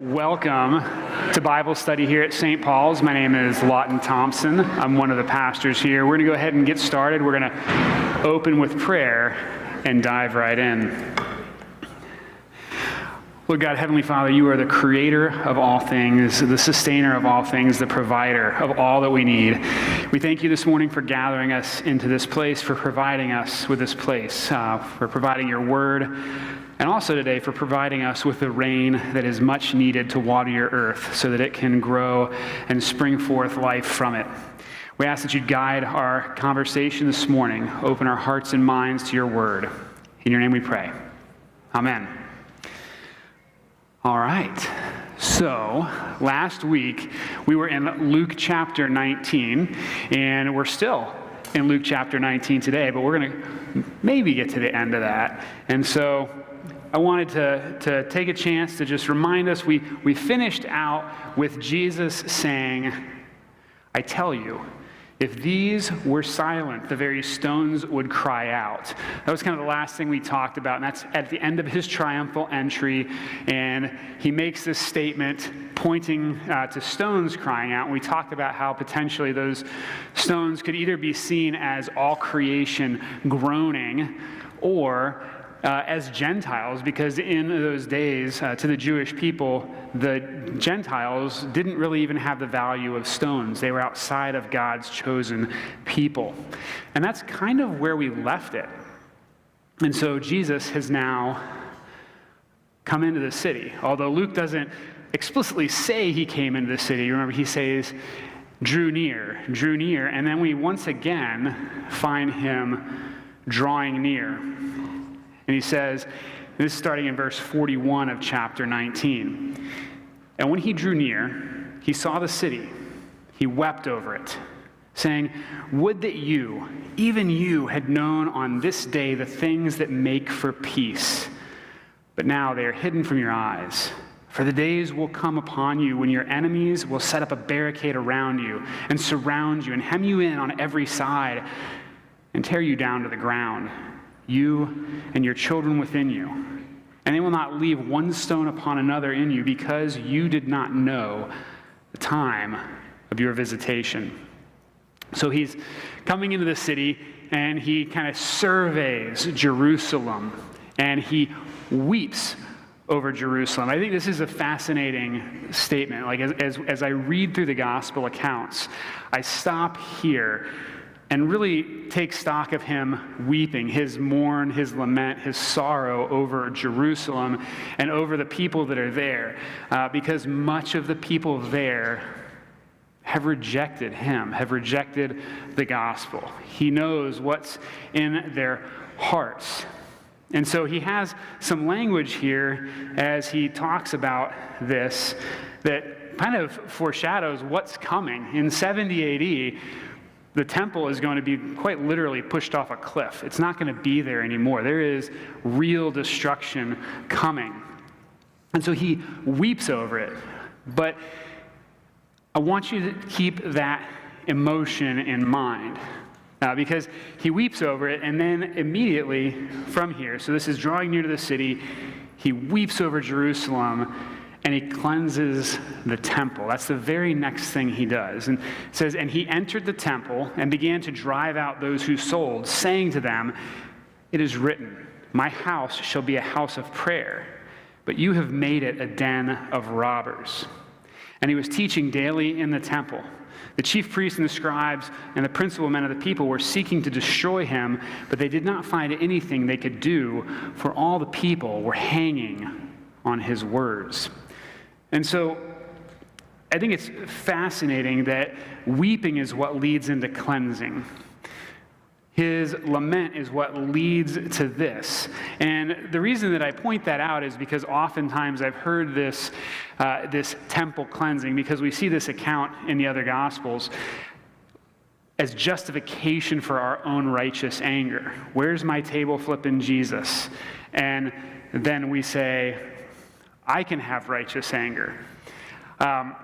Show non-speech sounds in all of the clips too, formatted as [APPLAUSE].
Welcome to Bible study here at St. Paul's. My name is Lawton Thompson. I'm one of the pastors here. We're going to go ahead and get started. We're going to open with prayer and dive right in. Lord God, Heavenly Father, you are the creator of all things, the sustainer of all things, the provider of all that we need. We thank you this morning for gathering us into this place, for providing us with this place, uh, for providing your word, and also today for providing us with the rain that is much needed to water your earth so that it can grow and spring forth life from it. We ask that you guide our conversation this morning, open our hearts and minds to your word. In your name we pray. Amen. All right. So, last week we were in Luke chapter 19, and we're still in Luke chapter 19 today, but we're going to maybe get to the end of that. And so, I wanted to, to take a chance to just remind us we, we finished out with Jesus saying, I tell you, if these were silent, the very stones would cry out. That was kind of the last thing we talked about, and that's at the end of his triumphal entry. And he makes this statement pointing uh, to stones crying out. And we talked about how potentially those stones could either be seen as all creation groaning or uh, as Gentiles, because in those days, uh, to the Jewish people, the Gentiles didn't really even have the value of stones. They were outside of God's chosen people. And that's kind of where we left it. And so Jesus has now come into the city. Although Luke doesn't explicitly say he came into the city, remember, he says, drew near, drew near, and then we once again find him drawing near. And he says, this is starting in verse 41 of chapter 19. And when he drew near, he saw the city. He wept over it, saying, Would that you, even you, had known on this day the things that make for peace. But now they are hidden from your eyes. For the days will come upon you when your enemies will set up a barricade around you and surround you and hem you in on every side and tear you down to the ground you and your children within you. And they will not leave one stone upon another in you because you did not know the time of your visitation. So he's coming into the city and he kind of surveys Jerusalem and he weeps over Jerusalem. I think this is a fascinating statement. Like, as, as, as I read through the gospel accounts, I stop here and really take stock of him weeping, his mourn, his lament, his sorrow over Jerusalem and over the people that are there, uh, because much of the people there have rejected him, have rejected the gospel. He knows what's in their hearts. And so he has some language here as he talks about this that kind of foreshadows what's coming. In 70 AD, the temple is going to be quite literally pushed off a cliff. It's not going to be there anymore. There is real destruction coming. And so he weeps over it. But I want you to keep that emotion in mind. Uh, because he weeps over it, and then immediately from here, so this is drawing near to the city, he weeps over Jerusalem and he cleanses the temple. That's the very next thing he does. And says, And he entered the temple and began to drive out those who sold, saying to them, It is written, My house shall be a house of prayer, but you have made it a den of robbers. And he was teaching daily in the temple. The chief priests and the scribes and the principal men of the people were seeking to destroy him, but they did not find anything they could do, for all the people were hanging on his words. And so I think it's fascinating that weeping is what leads into cleansing. His lament is what leads to this. And the reason that I point that out is because oftentimes I've heard this, uh, this temple cleansing, because we see this account in the other Gospels as justification for our own righteous anger. Where's my table flipping Jesus? And then we say, I can have righteous anger. Um,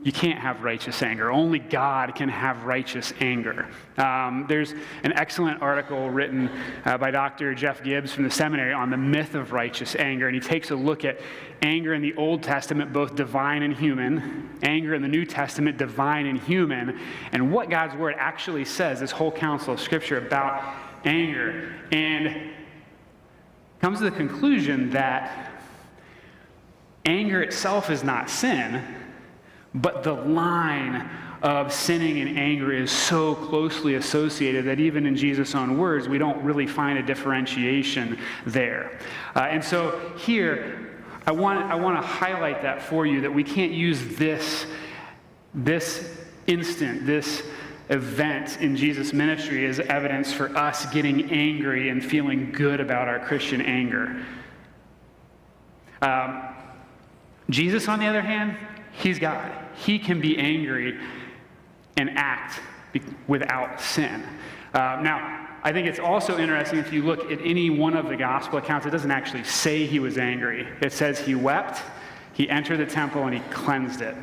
you can't have righteous anger. Only God can have righteous anger. Um, there's an excellent article written uh, by Dr. Jeff Gibbs from the seminary on the myth of righteous anger, and he takes a look at anger in the Old Testament, both divine and human, anger in the New Testament, divine and human, and what God's word actually says, this whole counsel of Scripture about anger, and comes to the conclusion that anger itself is not sin but the line of sinning and anger is so closely associated that even in Jesus' own words, we don't really find a differentiation there. Uh, and so here, I want, I want to highlight that for you that we can't use this, this instant, this event in Jesus' ministry is evidence for us getting angry and feeling good about our Christian anger. Um, Jesus, on the other hand, he's God he can be angry and act without sin. Uh, now, I think it's also interesting if you look at any one of the gospel accounts, it doesn't actually say he was angry. It says he wept, he entered the temple, and he cleansed it.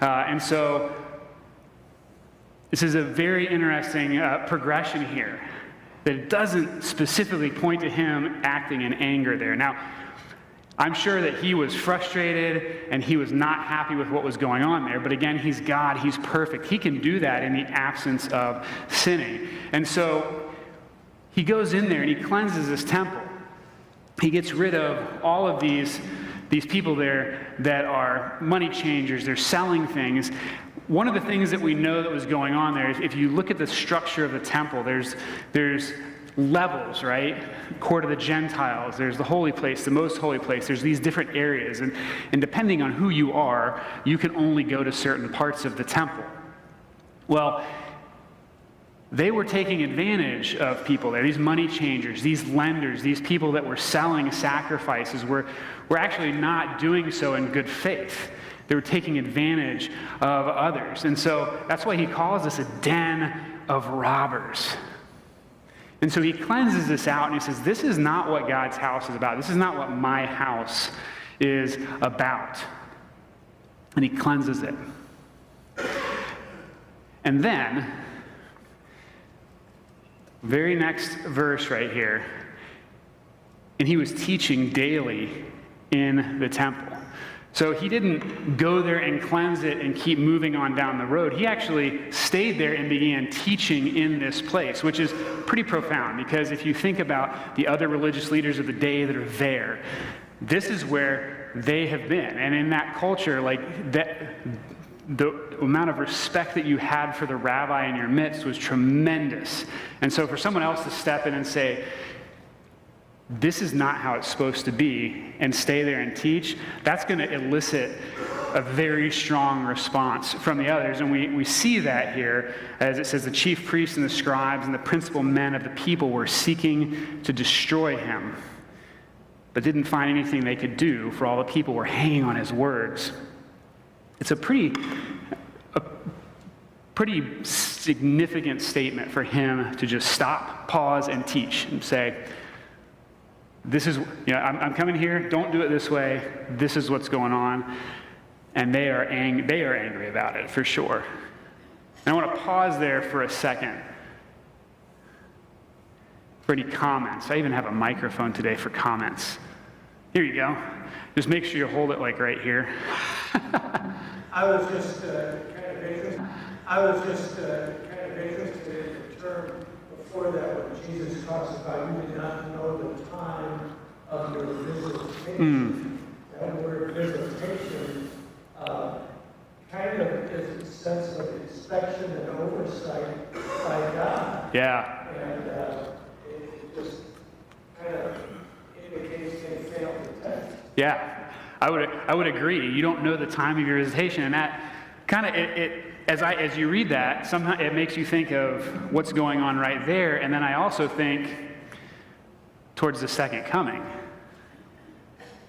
Uh, and so, this is a very interesting uh, progression here that it doesn't specifically point to him acting in anger there. Now, I'm sure that he was frustrated and he was not happy with what was going on there. But again, he's God, he's perfect. He can do that in the absence of sinning. And so he goes in there and he cleanses this temple. He gets rid of all of these, these people there that are money changers, they're selling things. One of the things that we know that was going on there is if you look at the structure of the temple, there's, there's levels, right? Court of the Gentiles, there's the holy place, the most holy place, there's these different areas. And, and depending on who you are, you can only go to certain parts of the temple. Well, they were taking advantage of people there. These money changers, these lenders, these people that were selling sacrifices were, were actually not doing so in good faith. They were taking advantage of others. And so that's why he calls this a den of robbers. And so he cleanses this out and he says, This is not what God's house is about. This is not what my house is about. And he cleanses it. And then, very next verse right here, and he was teaching daily in the temple. So he didn't go there and cleanse it and keep moving on down the road. He actually stayed there and began teaching in this place, which is pretty profound because if you think about the other religious leaders of the day that are there, this is where they have been. And in that culture, like that, the amount of respect that you had for the rabbi in your midst was tremendous. And so for someone else to step in and say, this is not how it's supposed to be, and stay there and teach, that's going to elicit a very strong response from the others. And we, we see that here, as it says, the chief priests and the scribes and the principal men of the people were seeking to destroy him, but didn't find anything they could do, for all the people were hanging on his words. It's a pretty, a pretty significant statement for him to just stop, pause, and teach and say, this is, you know, I'm, I'm, coming here, don't do it this way. This is what's going on. And they are, ang- they are angry about it, for sure. And I want to pause there for a second for any comments. I even have a microphone today for comments. Here you go. Just make sure you hold it like right here. [LAUGHS] I was just uh, kind of interested. I was just uh, kind of interested in the term before that when Jesus talks about you did not know the time of your visitation. Mm. That word visitation uh, kind of is a sense of inspection and oversight by God. Yeah. And uh, it just kind of indicates they failed the test. Yeah. I would, I would agree. You don't know the time of your visitation, and that kind of it, it as, I, as you read that, somehow it makes you think of what's going on right there. And then I also think towards the second coming.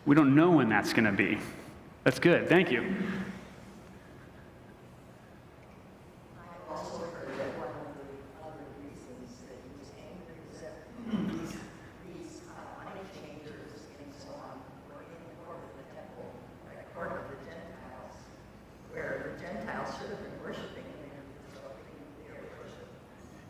We don't know when that's going to be. That's good. Thank you. Gentiles, where the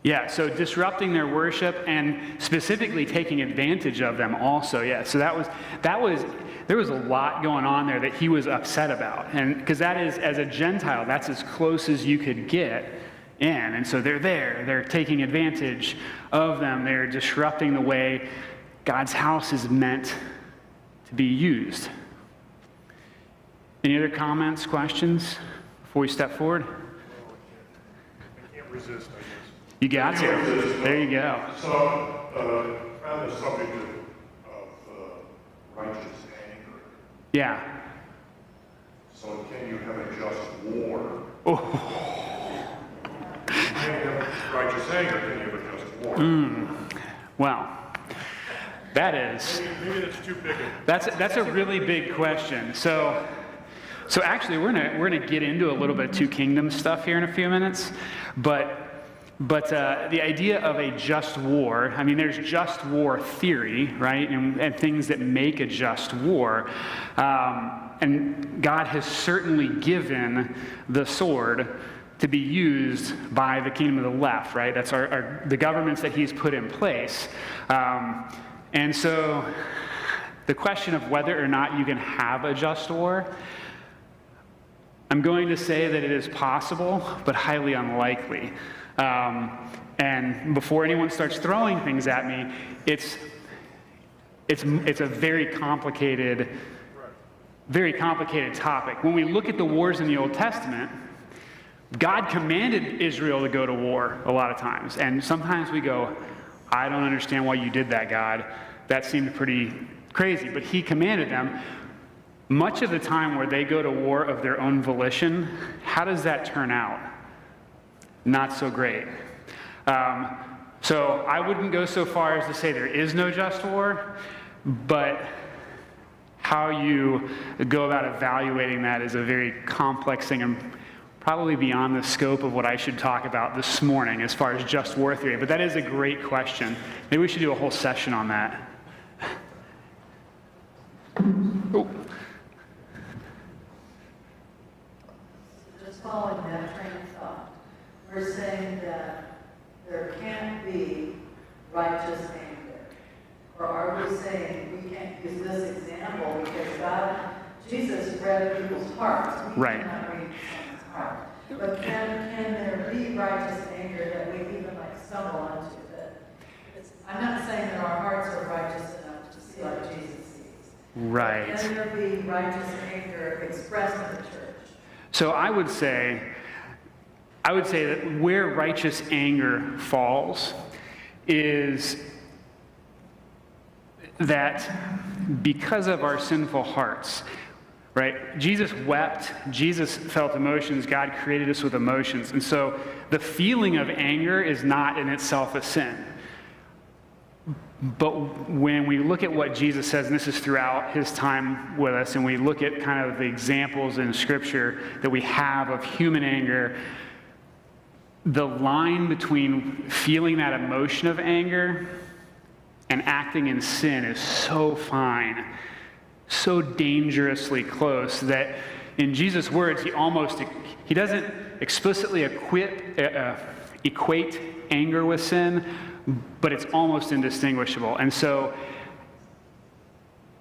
Yeah, so disrupting their worship and specifically taking advantage of them also. Yeah, so that was that was there was a lot going on there that he was upset about. And because that is as a Gentile, that's as close as you could get in. And so they're there, they're taking advantage of them. They're disrupting the way God's house is meant to be used. Any other comments, questions before we step forward? I can't resist, I. You got to. There you go. So, uh, on the subject of, of uh, righteous anger, Yeah. so can you have a just war? Oh, You can't have righteous anger, can you have a just war? Mm. well, that is Maybe that's too big that's that's a really big question. So. So actually, we're gonna we're gonna get into a little bit of two kingdoms stuff here in a few minutes, but but uh, the idea of a just war, I mean, there's just war theory, right? And, and things that make a just war. Um, and God has certainly given the sword to be used by the kingdom of the left, right? That's our, our the governments that He's put in place. Um, and so the question of whether or not you can have a just war. I'm going to say that it is possible, but highly unlikely. Um, and before anyone starts throwing things at me, it's, it's, it's a very complicated, very complicated topic. When we look at the wars in the Old Testament, God commanded Israel to go to war a lot of times. And sometimes we go, I don't understand why you did that, God. That seemed pretty crazy. But He commanded them. Much of the time where they go to war of their own volition, how does that turn out? Not so great. Um, so I wouldn't go so far as to say there is no just war, but how you go about evaluating that is a very complex thing and probably beyond the scope of what I should talk about this morning as far as just war theory. But that is a great question. Maybe we should do a whole session on that. Oh. Just following that train of thought, we're saying that there can't be righteous anger. Or are we saying we can't use this example because God, Jesus read people's hearts. We Right. cannot read someone's heart. But can, can there be righteous anger that we even like stumble onto that? it's- I'm not saying that our hearts are righteous enough to see like Jesus Right. Can there be righteous anger expressed in the church? So I would say, I would say that where righteous anger falls is that because of our sinful hearts, right? Jesus wept, Jesus felt emotions, God created us with emotions. And so the feeling of anger is not in itself a sin. But when we look at what Jesus says, and this is throughout his time with us, and we look at kind of the examples in Scripture that we have of human anger, the line between feeling that emotion of anger and acting in sin is so fine, so dangerously close that in Jesus' words, he almost he doesn't explicitly equip, uh, equate anger with sin, but it's almost indistinguishable. And so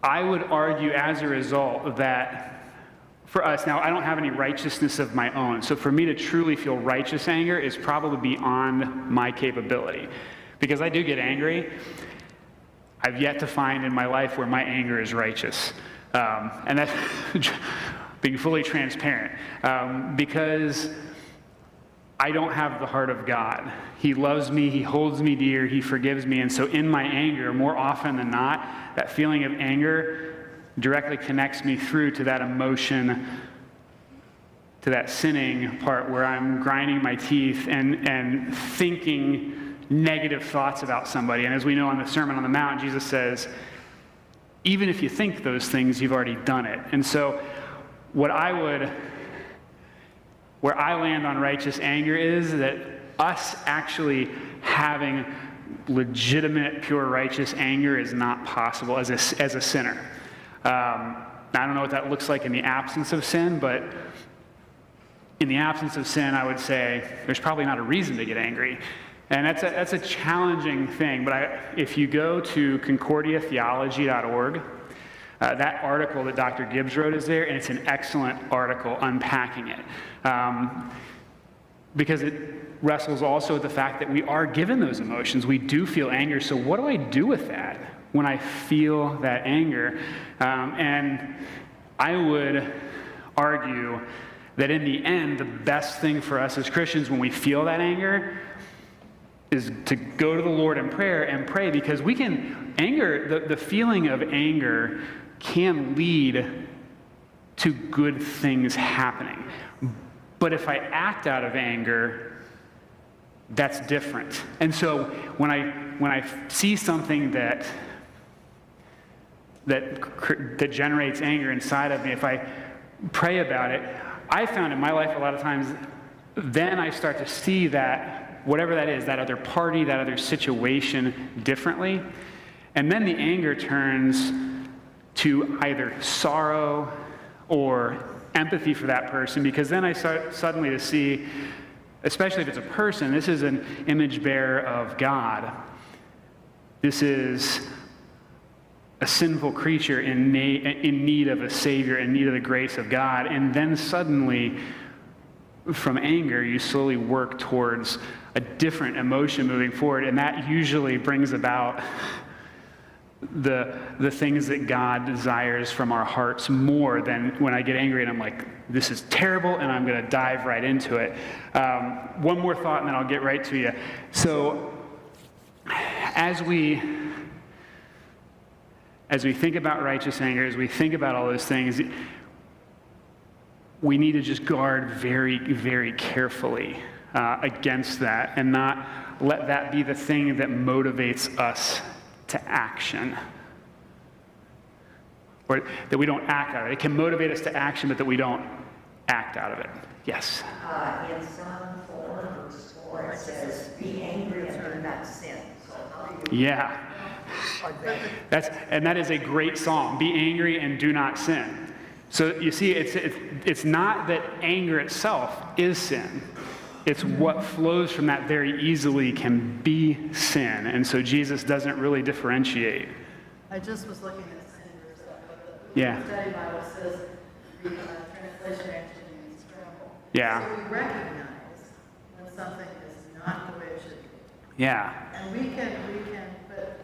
I would argue as a result that for us, now I don't have any righteousness of my own. So for me to truly feel righteous anger is probably beyond my capability. Because I do get angry. I've yet to find in my life where my anger is righteous. Um, and that's [LAUGHS] being fully transparent. Um, because I don't have the heart of God. He loves me, He holds me dear, He forgives me. And so, in my anger, more often than not, that feeling of anger directly connects me through to that emotion, to that sinning part where I'm grinding my teeth and, and thinking negative thoughts about somebody. And as we know on the Sermon on the Mount, Jesus says, even if you think those things, you've already done it. And so, what I would where I land on righteous anger is that us actually having legitimate, pure, righteous anger is not possible as a, as a sinner. Um, I don't know what that looks like in the absence of sin, but in the absence of sin, I would say there's probably not a reason to get angry. And that's a, that's a challenging thing. But I, if you go to concordiatheology.org, uh, that article that Dr. Gibbs wrote is there, and it's an excellent article unpacking it. Um, because it wrestles also with the fact that we are given those emotions. We do feel anger. So, what do I do with that when I feel that anger? Um, and I would argue that in the end, the best thing for us as Christians when we feel that anger is to go to the Lord in prayer and pray because we can, anger, the, the feeling of anger can lead to good things happening. But if I act out of anger, that's different. And so when I when I see something that that that generates anger inside of me, if I pray about it, I found in my life a lot of times then I start to see that whatever that is, that other party, that other situation differently. And then the anger turns to either sorrow or empathy for that person because then I start suddenly to see, especially if it's a person, this is an image bearer of God. This is a sinful creature in, in need of a Savior, in need of the grace of God. And then suddenly, from anger, you slowly work towards a different emotion moving forward. And that usually brings about the, the things that God desires from our hearts more than when I get angry and I'm like, this is terrible, and I'm going to dive right into it. Um, one more thought, and then I'll get right to you. So, as we as we think about righteous anger, as we think about all those things, we need to just guard very, very carefully uh, against that and not let that be the thing that motivates us to action. Or that we don't act out of it. It can motivate us to action, but that we don't act out of it. Yes? Uh, in Psalm 4, verse 4, it says, Be angry and do not sin. So how do you Yeah. That's, and that is a great psalm. Be angry and do not sin. So you see, it's, it's, it's not that anger itself is sin. It's what flows from that very easily can be sin. And so Jesus doesn't really differentiate. I just was looking at sin stuff, but the Yeah. study Bible says the uh, translation actually means tremble. Yeah. So we recognize when something is not the way it should be. Yeah. And we can, we can, but,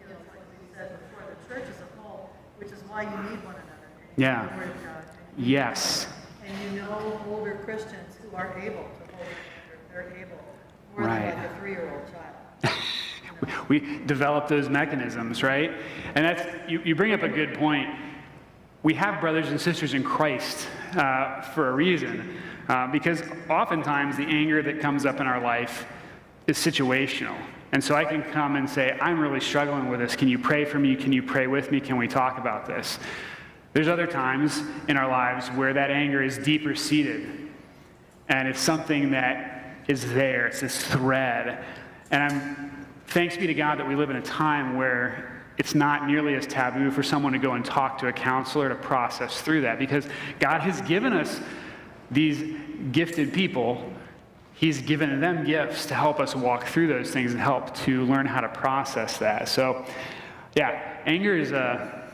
you know, like we said before, the church as a whole, which is why you need one another. Yeah. need the Word of God, and you need Yes. And you know older Christians who are able they're able, more than Right. like a three-year-old child. [LAUGHS] We develop those mechanisms, right? And that's, you, you bring up a good point. We have brothers and sisters in Christ uh, for a reason, uh, because oftentimes the anger that comes up in our life is situational. And so I can come and say, I'm really struggling with this. Can you pray for me? Can you pray with me? Can we talk about this? There's other times in our lives where that anger is deeper seated. And it's something that is there, it's this thread. And I'm thanks be to God that we live in a time where it's not nearly as taboo for someone to go and talk to a counselor to process through that because God has given us these gifted people. He's given them gifts to help us walk through those things and help to learn how to process that. So, yeah, anger is a,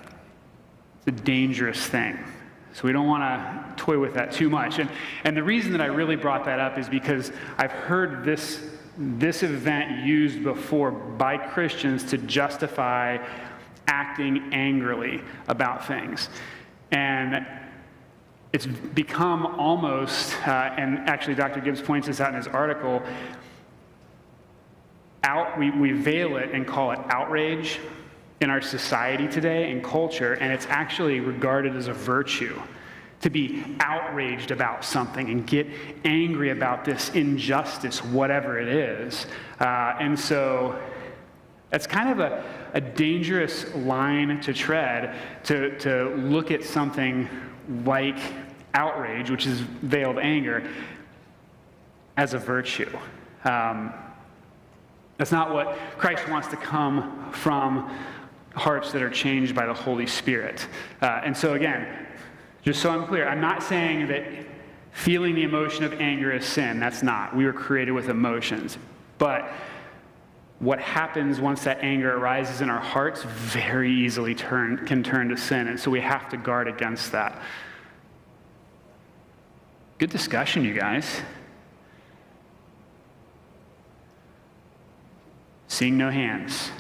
a dangerous thing. So we don't want to toy with that too much. And, and the reason that I really brought that up is because I've heard this, this event used before by Christians to justify acting angrily about things. And it's become almost, uh, and actually Dr. Gibbs points this out in his article, out, we, we veil it and call it outrage in our society today and culture, and it's actually regarded as a virtue to be outraged about something and get angry about this injustice, whatever it is. Uh, and so that's kind of a, a dangerous line to tread to, to look at something like outrage, which is veiled anger, as a virtue. Um, that's not what Christ wants to come from hearts that are changed by the Holy Spirit. Uh, and so, again, just so I'm clear, I'm not saying that feeling the emotion of anger is sin. That's not. We were created with emotions. But what happens once that anger arises in our hearts very easily turn, can turn to sin. And so we have to guard against that. Good discussion, you guys. Seeing no hands.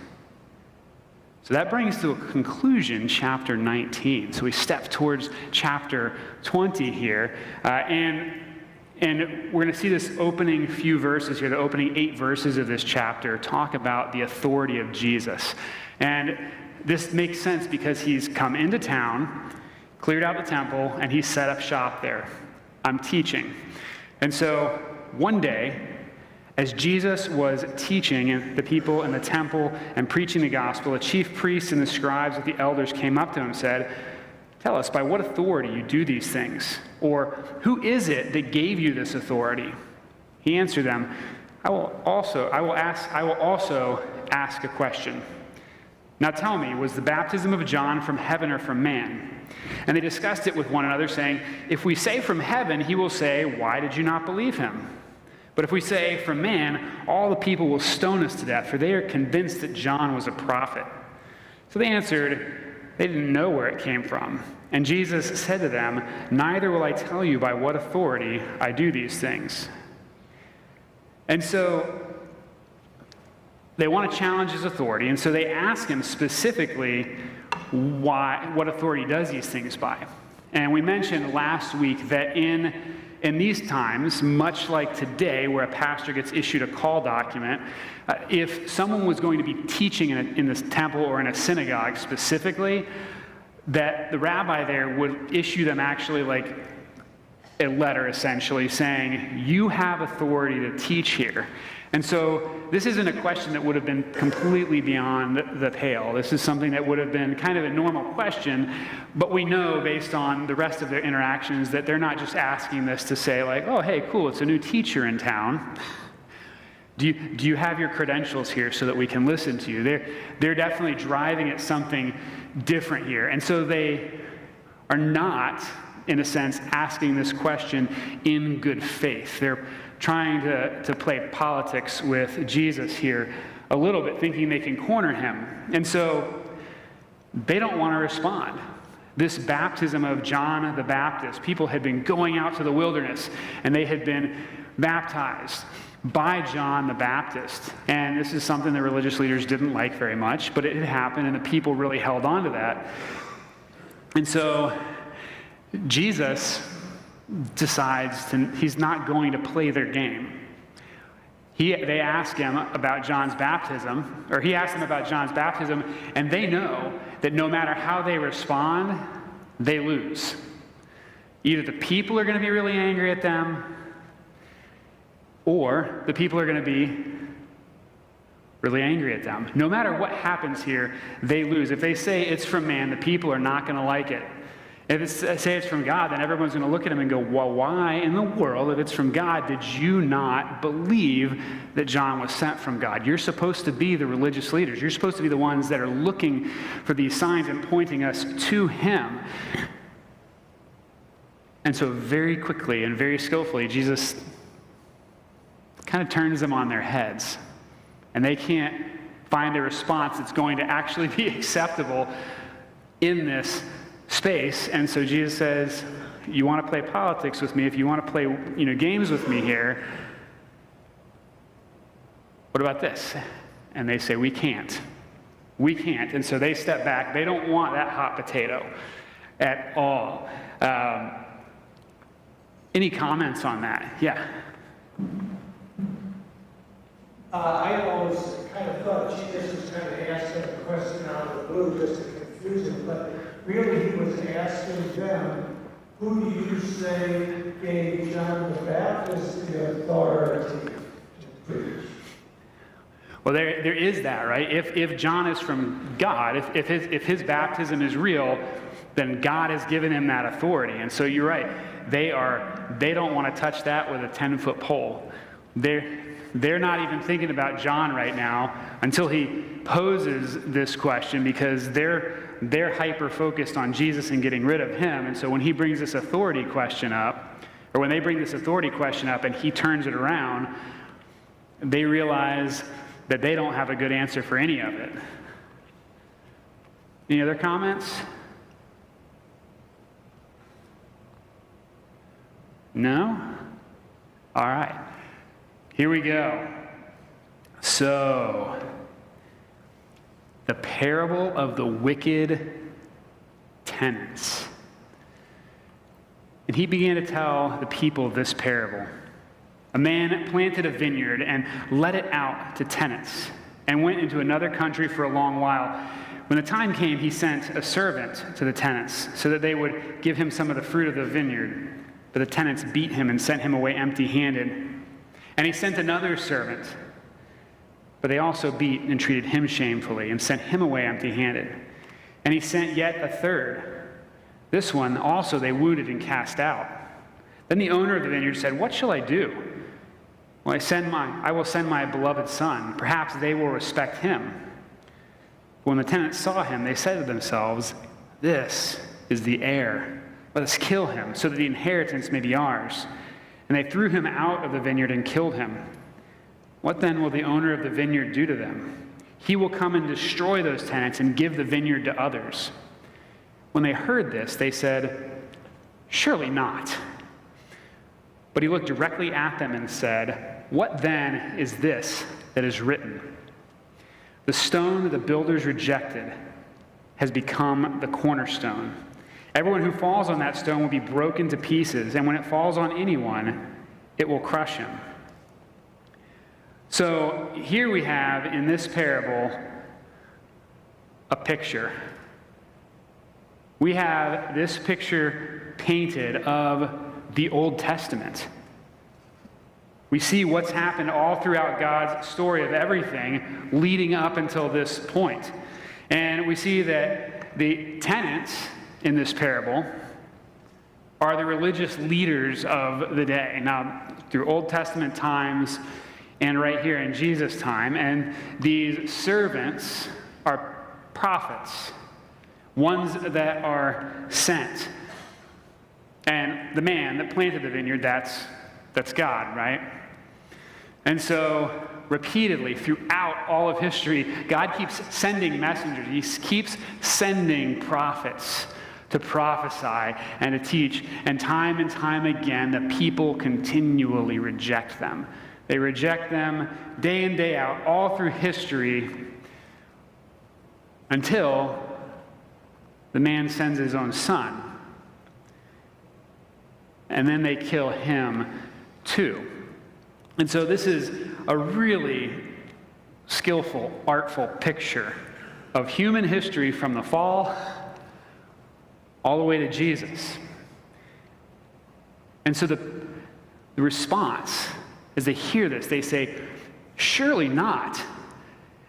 So that brings to a conclusion chapter 19. So we step towards chapter 20 here. Uh, and, and we're going to see this opening few verses here, the opening eight verses of this chapter, talk about the authority of Jesus. And this makes sense because he's come into town, cleared out the temple, and he set up shop there. I'm teaching. And so one day, as Jesus was teaching the people in the temple and preaching the gospel, the chief priests and the scribes with the elders came up to him and said, Tell us, by what authority you do these things? Or who is it that gave you this authority? He answered them, I will also, I will ask, I will also ask a question. Now tell me, was the baptism of John from heaven or from man? And they discussed it with one another, saying, If we say from heaven, he will say, Why did you not believe him? But if we say from man, all the people will stone us to death, for they are convinced that John was a prophet. So they answered, they didn't know where it came from. And Jesus said to them, Neither will I tell you by what authority I do these things. And so they want to challenge his authority, and so they ask him specifically why, what authority does these things by. And we mentioned last week that in in these times, much like today, where a pastor gets issued a call document, uh, if someone was going to be teaching in, a, in this temple or in a synagogue specifically, that the rabbi there would issue them actually like a letter essentially saying, You have authority to teach here. And so this isn't a question that would have been completely beyond the pale. This is something that would have been kind of a normal question, but we know based on the rest of their interactions that they're not just asking this to say, like, oh, hey, cool, it's a new teacher in town. Do you, do you have your credentials here so that we can listen to you? They're, they're definitely driving at something different here. And so they are not, in a sense, asking this question in good faith. They're trying to, to play politics with Jesus here a little bit, thinking they can corner him. And so they don't want to respond. This baptism of John the Baptist, people had been going out to the wilderness and they had been baptized by John the Baptist. And this is something the religious leaders didn't like very much, but it had happened and the people really held on to that. And so Jesus decides to, he's not going to play their game. He, they ask him about John's baptism, or he asks them about John's baptism, and they know that no matter how they respond, they lose. Either the people are going to be really angry at them, or the people are going to be really angry at them. No matter what happens here, they lose. If they say it's from man, the people are not going to like it. If it's, say it's from God, then everyone's going to look at him and go, Well, why in the world, if it's from God, did you not believe that John was sent from God? You're supposed to be the religious leaders. You're supposed to be the ones that are looking for these signs and pointing us to him. And so, very quickly and very skillfully, Jesus kind of turns them on their heads. And they can't find a response that's going to actually be [LAUGHS] acceptable in this space. And so Jesus says, You want to play politics with me, if you want to play you know, games with me here, what about this? And they say, We can't. We can't. And so they step back. They don't want that hot potato at all. Um, any comments on that? Yeah. Uh, I always kind of thought Jesus was kind of asking a question out of the blue just to confuse him, but really he was asking them, who do you say gave John the Baptist the authority to preach? Well, there, there is that, right? If, if John is from God, if, if, his, if his baptism is real, then God has given him that authority. And so you're right. They are, they don't want to touch that with a 10 foot pole. They're, they're not even thinking about John right now until he poses this question because they're they're hyper focused on Jesus and getting rid of him. And so when he brings this authority question up, or when they bring this authority question up and he turns it around, they realize that they don't have a good answer for any of it. Any other comments? No? All right. Here we go. So, the parable of the wicked tenants. And he began to tell the people this parable. A man planted a vineyard and let it out to tenants and went into another country for a long while. When the time came, he sent a servant to the tenants so that they would give him some of the fruit of the vineyard. But the tenants beat him and sent him away empty handed. And he sent another servant. But they also beat and treated him shamefully and sent him away empty handed. And he sent yet a third. This one also they wounded and cast out. Then the owner of the vineyard said, What shall I do? Well, I, send my, I will send my beloved son. Perhaps they will respect him. When the tenants saw him, they said to themselves, This is the heir. Let us kill him, so that the inheritance may be ours. And they threw him out of the vineyard and killed him. What then will the owner of the vineyard do to them? He will come and destroy those tenants and give the vineyard to others. When they heard this, they said, Surely not. But he looked directly at them and said, What then is this that is written? The stone that the builders rejected has become the cornerstone. Everyone who falls on that stone will be broken to pieces, and when it falls on anyone, it will crush him. So here we have in this parable a picture. We have this picture painted of the Old Testament. We see what's happened all throughout God's story of everything leading up until this point. And we see that the tenants in this parable are the religious leaders of the day. Now, through Old Testament times and right here in Jesus' time, and these servants are prophets, ones that are sent. And the man that planted the vineyard, that's, that's God, right? And so, repeatedly, throughout all of history, God keeps sending messengers. He keeps sending prophets to prophesy and to teach. And time and time again, the people continually reject them. They reject them day in, day out, all through history, until the man sends his own son. And then they kill him too. And so this is a really skillful, artful picture of human history from the fall all the way to Jesus. And so the, the response, as they hear this, they say, Surely not.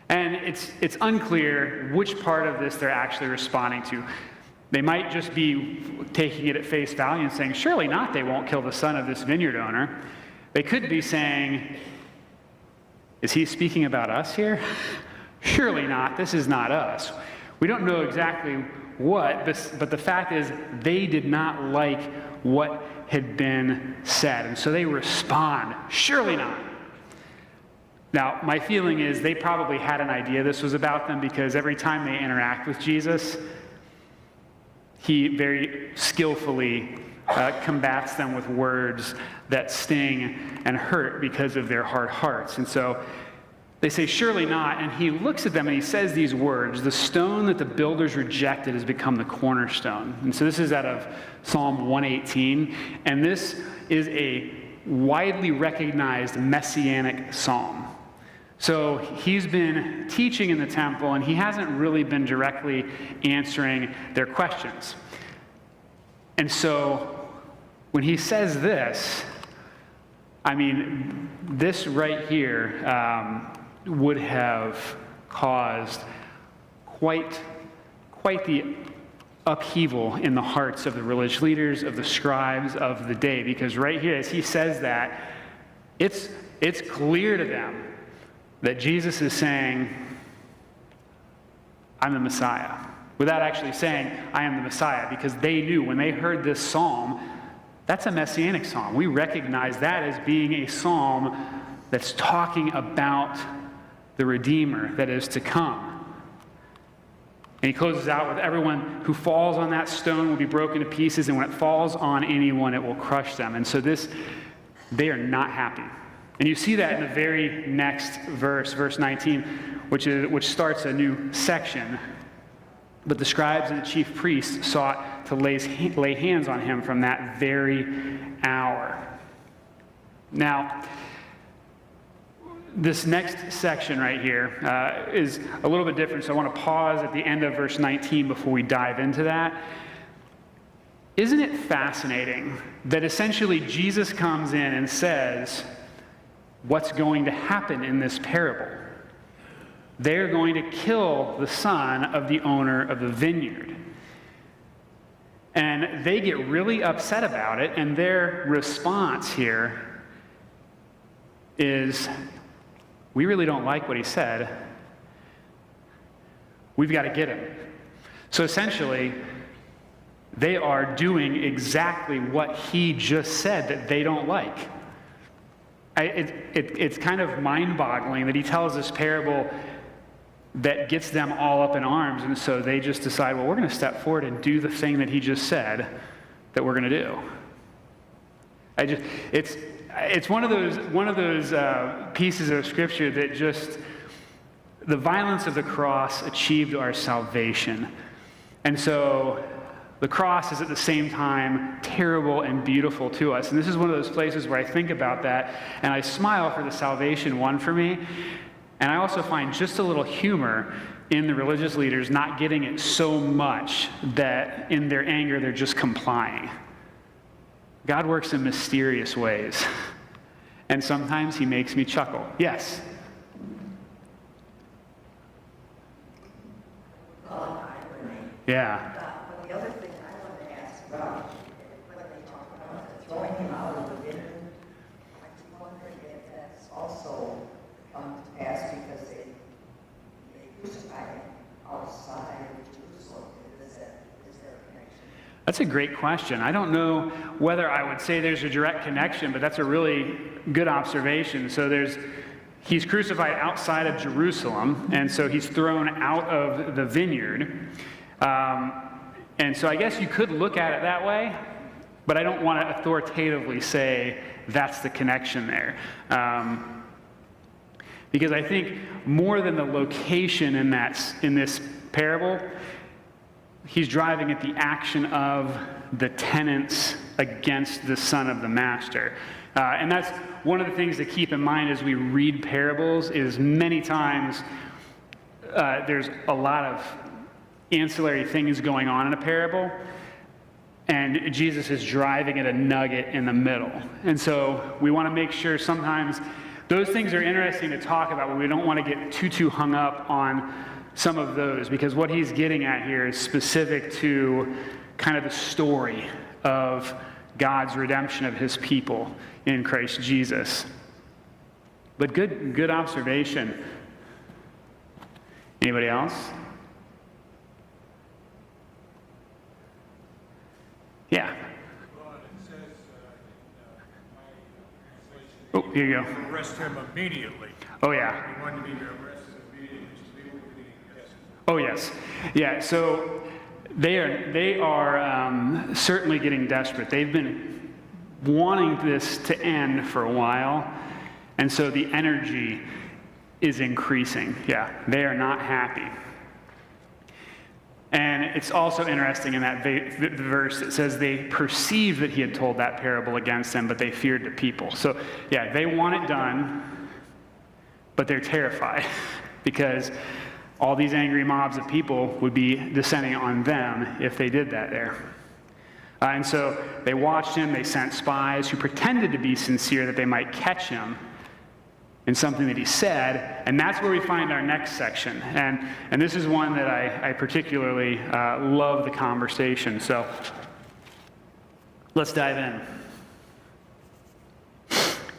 And it's, it's unclear which part of this they're actually responding to. They might just be taking it at face value and saying, Surely not, they won't kill the son of this vineyard owner. They could be saying, Is he speaking about us here? [LAUGHS] Surely not. This is not us. We don't know exactly what, but the fact is, they did not like what had been said. And so they respond, Surely not. Now, my feeling is they probably had an idea this was about them because every time they interact with Jesus, he very skillfully uh, combats them with words that sting and hurt because of their hard hearts. And so they say, Surely not. And he looks at them and he says these words The stone that the builders rejected has become the cornerstone. And so this is out of Psalm 118. And this is a widely recognized messianic psalm. So he's been teaching in the temple and he hasn't really been directly answering their questions. And so when he says this, I mean, this right here um, would have caused quite, quite the upheaval in the hearts of the religious leaders, of the scribes of the day, because right here, as he says that, it's, it's clear to them that Jesus is saying, I'm the Messiah, without actually saying, I am the Messiah, because they knew when they heard this psalm, that's a messianic psalm. We recognize that as being a psalm that's talking about the Redeemer that is to come. And he closes out with everyone who falls on that stone will be broken to pieces, and when it falls on anyone, it will crush them. And so, this, they are not happy. And you see that in the very next verse, verse 19, which, is, which starts a new section. But the scribes and the chief priests sought to lay, lay hands on him from that very hour. Now, this next section right here uh, is a little bit different, so I want to pause at the end of verse 19 before we dive into that. Isn't it fascinating that essentially Jesus comes in and says what's going to happen in this parable? They're going to kill the son of the owner of the vineyard. And they get really upset about it, and their response here is we really don't like what he said. We've got to get him. So essentially, they are doing exactly what he just said that they don't like. I, it, it, it's kind of mind boggling that he tells this parable that gets them all up in arms, and so they just decide, well, we're going to step forward and do the thing that he just said that we're going to do. I just, it's, it's one of those, one of those uh, pieces of scripture that just, the violence of the cross achieved our salvation. And so the cross is at the same time terrible and beautiful to us. And this is one of those places where I think about that and I smile for the salvation won for me. And I also find just a little humor in the religious leaders not getting it so much that in their anger they're just complying. God works in mysterious ways. And sometimes he makes me chuckle. Yes. Yeah. But the other thing I want to ask about, when they talk about throwing him out of the vineyard, I'm wondering if that's also come to pass because they, they crucified him outside of Jerusalem. Is that, is there a connection? That's a great question. I don't know whether I would say there's a direct connection, but that's a really good observation. So there's he's crucified outside of Jerusalem, and so he's thrown out of the vineyard. Um, and so I guess you could look at it that way, but I don't want to authoritatively say that's the connection there. Um, because I think more than the location in, that, in this parable, he's driving at the action of the tenants against the son of the master. Uh, and that's one of the things to keep in mind as we read parables is many times uh, there's a lot of ancillary things going on in a parable, and Jesus is driving at a nugget in the middle. And so we want to make sure sometimes those things are interesting to talk about, but we don't want to get too, too hung up on some of those because what he's getting at here is specific to kind of the story of God's redemption of his people in Christ Jesus. But good, good observation. Anybody else? Yeah. Uh, uh, uh, oh, here you go. arrest him immediately. Oh, yeah. He wanted to be arrested immediately, so they were getting arrested. Oh, yes. Yeah, so they are, they are um, certainly getting desperate. They've been wanting this to end for a while, and so the energy is increasing. Yeah, they are not happy. And it's also interesting in that verse, it says they perceived that he had told that parable against them, but they feared the people. So, yeah, they want it done, but they're terrified [LAUGHS] because all these angry mobs of people would be descending on them if they did that there. Uh, and so they watched him, they sent spies who pretended to be sincere that they might catch him in something that he said, and that's where we find our next section. And, and this is one that I, I particularly uh, love the conversation. So let's dive in.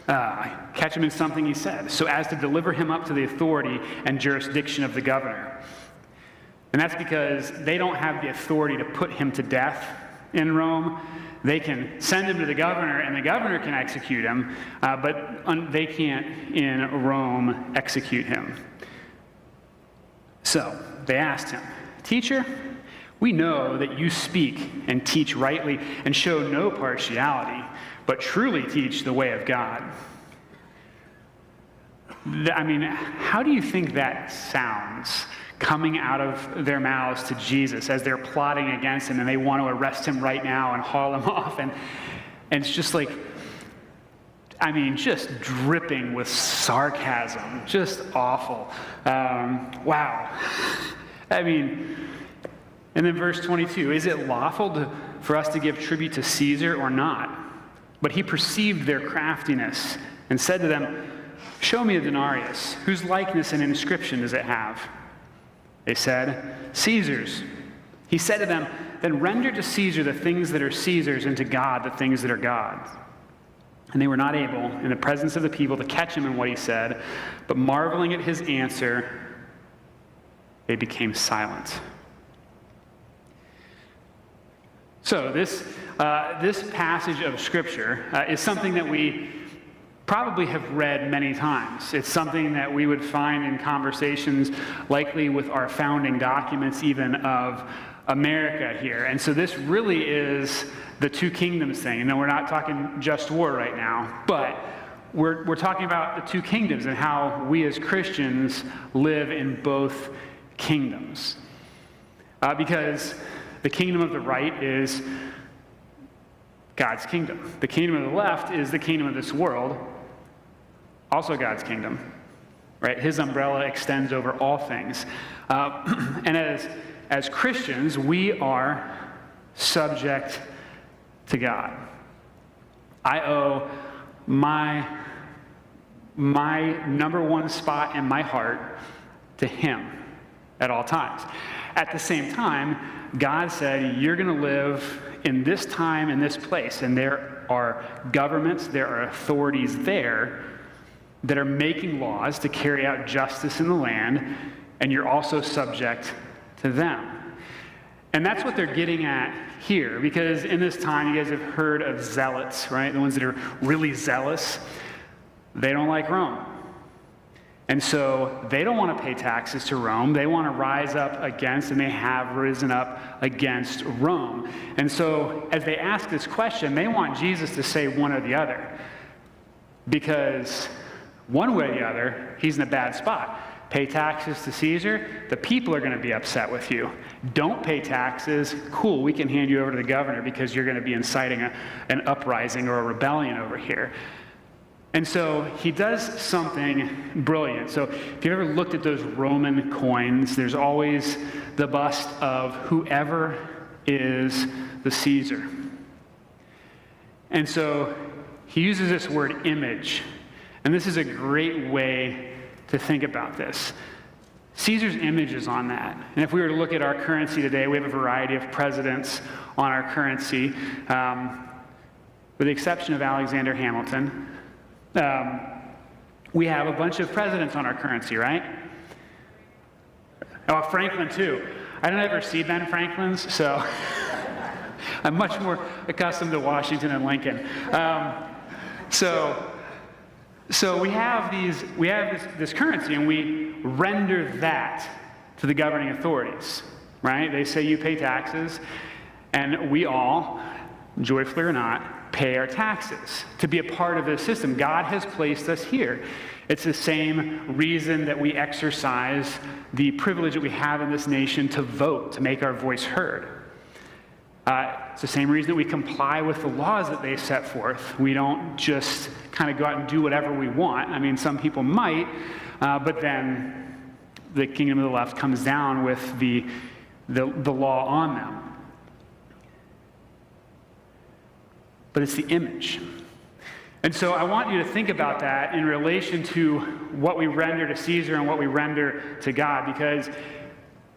Uh, catch him in something he said, so as to deliver him up to the authority and jurisdiction of the governor. And that's because they don't have the authority to put him to death In Rome, they can send him to the governor, and the governor can execute him, uh, but un- they can't in Rome execute him. So they asked him, Teacher, we know that you speak and teach rightly and show no partiality, but truly teach the way of God. I mean, how do you think that sounds coming out of their mouths to Jesus as they're plotting against him and they want to arrest him right now and haul him [LAUGHS] off? And, and it's just like, I mean, just dripping with sarcasm, just awful. Um, wow. [LAUGHS] I mean, and then verse 22 is it lawful to, for us to give tribute to Caesar or not? But he perceived their craftiness and said to them, Show me a denarius. Whose likeness and inscription does it have? They said, Caesar's. He said to them, Then render to Caesar the things that are Caesar's, and to God the things that are God's. And they were not able, in the presence of the people, to catch him in what he said, but marveling at his answer, they became silent. So, this, uh, this passage of Scripture uh, is something that we probably have read many times. It's something that we would find in conversations, likely with our founding documents, even of America here. And so, this really is the two kingdoms thing. And we're not talking just war right now, but we're, we're talking about the two kingdoms and how we as Christians live in both kingdoms. Uh, because the kingdom of the right is God's kingdom. The kingdom of the left is the kingdom of this world, also God's kingdom. Right? His umbrella extends over all things. Uh, [CLEARS THROAT] and as, as Christians, we are subject to God. I owe my, my number one spot in my heart to Him at all times. At the same time, God said, You're going to live in this time, in this place. And there are governments, there are authorities there that are making laws to carry out justice in the land, and you're also subject to them. And that's what they're getting at here, because in this time, you guys have heard of zealots, right? The ones that are really zealous. They don't like Rome. And so they don't want to pay taxes to Rome. They want to rise up against, and they have risen up against Rome. And so as they ask this question, they want Jesus to say one or the other. Because one way or the other, he's in a bad spot. Pay taxes to Caesar, the people are going to be upset with you. Don't pay taxes, cool, we can hand you over to the governor because you're going to be inciting a, an uprising or a rebellion over here. And so he does something brilliant. So if you've ever looked at those Roman coins, there's always the bust of whoever is the Caesar. And so he uses this word image. And this is a great way to think about this. Caesar's image is on that. And if we were to look at our currency today, we have a variety of presidents on our currency, um, with the exception of Alexander Hamilton. Um, we have a bunch of presidents on our currency, right? Oh, Franklin, too. I don't ever see Ben Franklin's, so [LAUGHS] I'm much more accustomed to Washington and Lincoln. Um, so, so we have these, we have this, this currency, and we render that to the governing authorities, right? They say you pay taxes, and we all, joyfully or not, pay our taxes to be a part of this system. God has placed us here. It's the same reason that we exercise the privilege that we have in this nation to vote, to make our voice heard. Uh, it's the same reason that we comply with the laws that they set forth. We don't just kind of go out and do whatever we want. I mean, some people might, uh, but then the kingdom of the left comes down with the, the, the law on them. But it's the image. And so I want you to think about that in relation to what we render to Caesar and what we render to God, because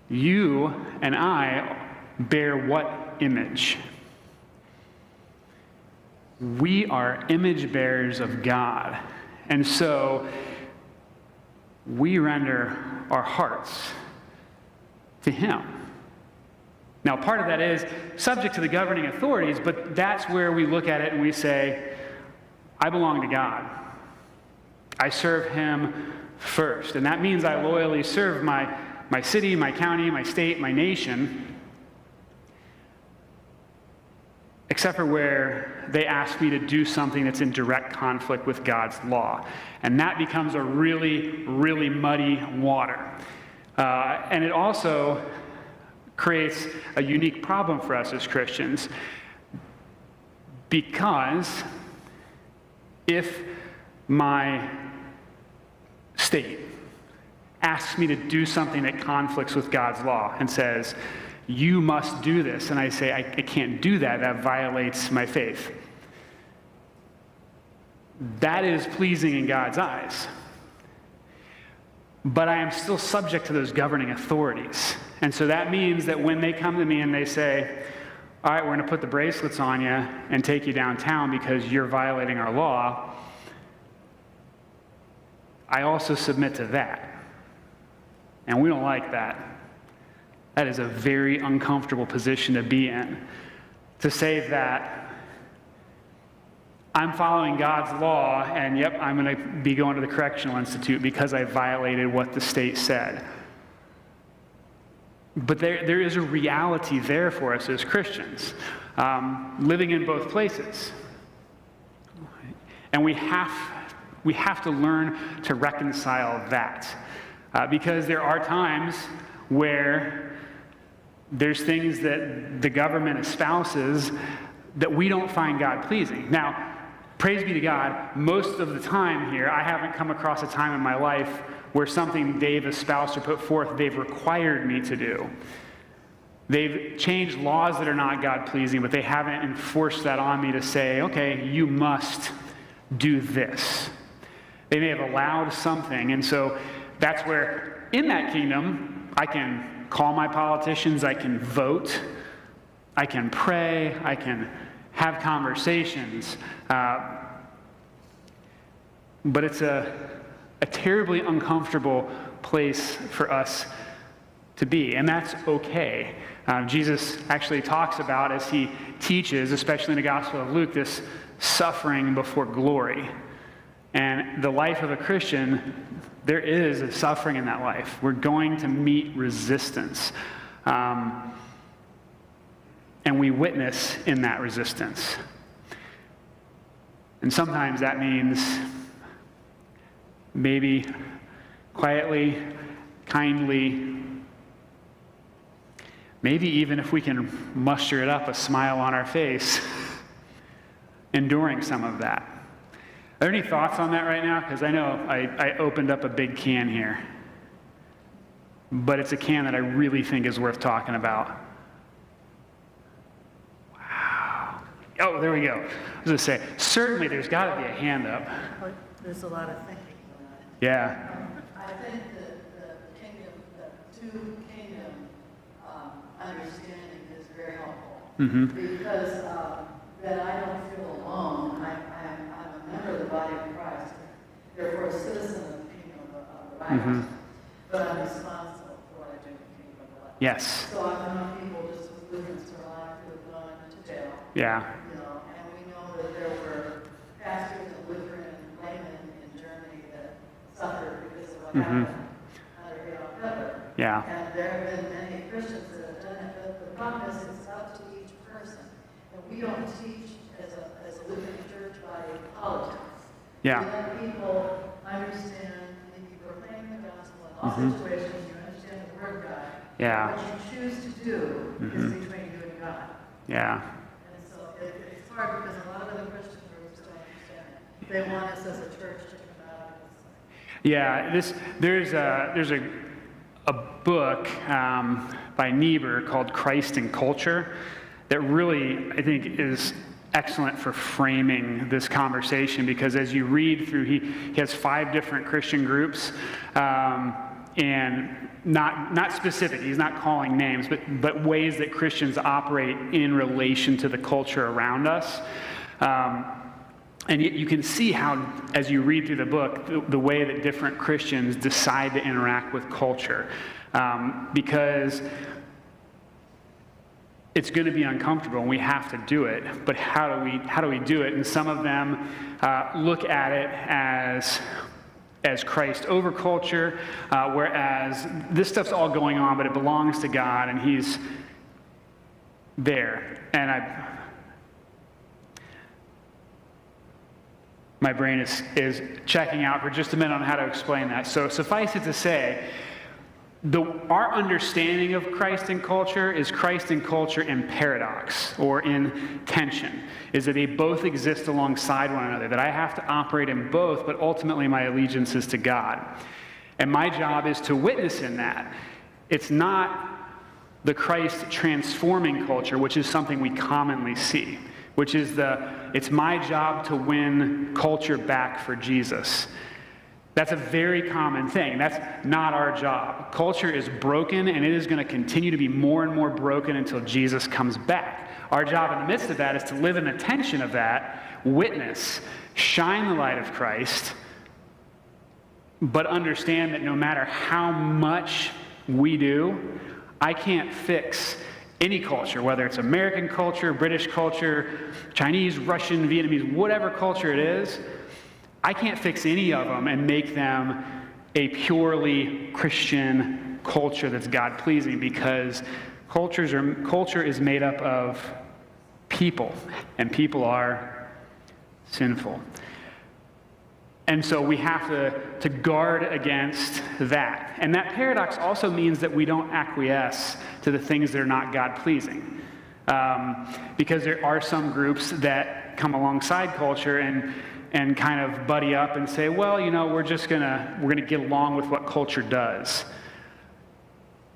you and I bear what image? We are image bearers of God. And so we render our hearts to Him. Now, part of that is subject to the governing authorities, but that's where we look at it and we say, I belong to God. I serve Him first. And that means I loyally serve my, my city, my county, my state, my nation, except for where they ask me to do something that's in direct conflict with God's law. And that becomes a really, really muddy water. Uh, and it also creates a unique problem for us as Christians because if my state asks me to do something that conflicts with God's law and says, you must do this. And I say, I, I can't do that. That violates my faith. That is pleasing in God's eyes. But I am still subject to those governing authorities. And so that means that when they come to me and they say, all right, we're going to put the bracelets on you and take you downtown because you're violating our law, I also submit to that. And we don't like that. That is a very uncomfortable position to be in. To say that I'm following God's law, and yep, I'm going to be going to the correctional institute because I violated what the state said. But there, there is a reality there for us as Christians, um, living in both places. And we have, we have to learn to reconcile that. Uh, because there are times where there's things that the government espouses that we don't find God pleasing. Now, praise be to God, most of the time here, I haven't come across a time in my life where something they've espoused or put forth they've required me to do. They've changed laws that are not God pleasing, but they haven't enforced that on me to say, okay, you must do this. They may have allowed something. And so that's where, in that kingdom, I can call my politicians, I can vote, I can pray, I can have conversations. Uh, but it's a, a terribly uncomfortable place for us to be, and that's okay. Uh, Jesus actually talks about, as he teaches, especially in the Gospel of Luke, this suffering before glory. And the life of a Christian, there is a suffering in that life. We're going to meet resistance. Um, and we witness in that resistance. And sometimes that means maybe quietly, kindly, maybe even if we can muster it up, a smile on our face, [LAUGHS] enduring some of that. Are there any thoughts on that right now? Because I know I, I opened up a big can here. But it's a can that I really think is worth talking about. Wow. Oh, there we go. I was going to say, certainly there's got to be a hand up. There's a lot of thinking going on. Yeah. I think that the kingdom, the two kingdom um, understanding is very helpful. Mm-hmm. Because um, then I don't feel alone. I, am a member of the body of Christ, therefore a citizen of the kingdom of, of the right, Mhm. but I'm responsible for what I do in the kingdom of the light. Yes. So I know people just with Lutherans for life who have gone to jail, Yeah. you know, and we know that there were pastors and Lutheran laymen in Germany that suffered because of what happened under Adolf Hitler. Yeah. And there have been many Christians that have done it, but the problem is it's up to each person. And we don't teach as a, as a Lutheran church body politics. Yeah. We let people understand that you proclaim the gospel in all Mhm. situations, you understand the word of God. Yeah. What you choose to do is Mhm. between you and God. Yeah. And so it, it's hard because a lot of other Christian groups don't understand it. They want us as a church to come out. Yeah, this, there's a, there's a, a book um, by Niebuhr called Christ and Culture that really, I think, is excellent for framing this conversation because as you read through, he, he has five different Christian groups. Um, and not, not specific, he's not calling names, but, but ways that Christians operate in relation to the culture around us. Um, and yet you can see how, as you read through the book, the, the way that different Christians decide to interact with culture. Um, because it's going to be uncomfortable and we have to do it but how do we how do we do it and some of them uh, look at it as as christ over culture uh, whereas this stuff's all going on but it belongs to god and he's there and i my brain is, is checking out for just a minute on how to explain that so suffice it to say the, our understanding of Christ and culture is Christ and culture in paradox or in tension, is that they both exist alongside one another, that I have to operate in both, but ultimately my allegiance is to God. And my job is to witness in that. It's not the Christ transforming culture, which is something we commonly see, which is the, it's my job to win culture back for Jesus. That's a very common thing. That's not our job. Culture is broken and it is going to continue to be more and more broken until Jesus comes back. Our job in the midst of that is to live in the tension of that, witness, shine the light of Christ, but understand that no matter how much we do, I can't fix any culture, whether it's American culture, British culture, Chinese, Russian, Vietnamese, whatever culture it is. I can't fix any of them and make them a purely Christian culture that's God pleasing because cultures are, culture is made up of people, and people are sinful. And so we have to, to guard against that. And that paradox also means that we don't acquiesce to the things that are not God pleasing. Um, because there are some groups that come alongside culture and and kind of buddy up and say, well, you know, we're just gonna we're gonna get along with what culture does.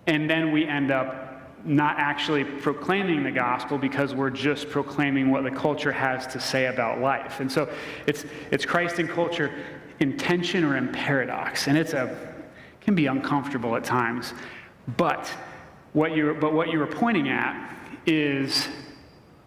And then we end up not actually proclaiming the gospel because we're just proclaiming what the culture has to say about life. And so it's it's Christ and culture in tension or in paradox. And it's a can be uncomfortable at times. But what you but what you were pointing at is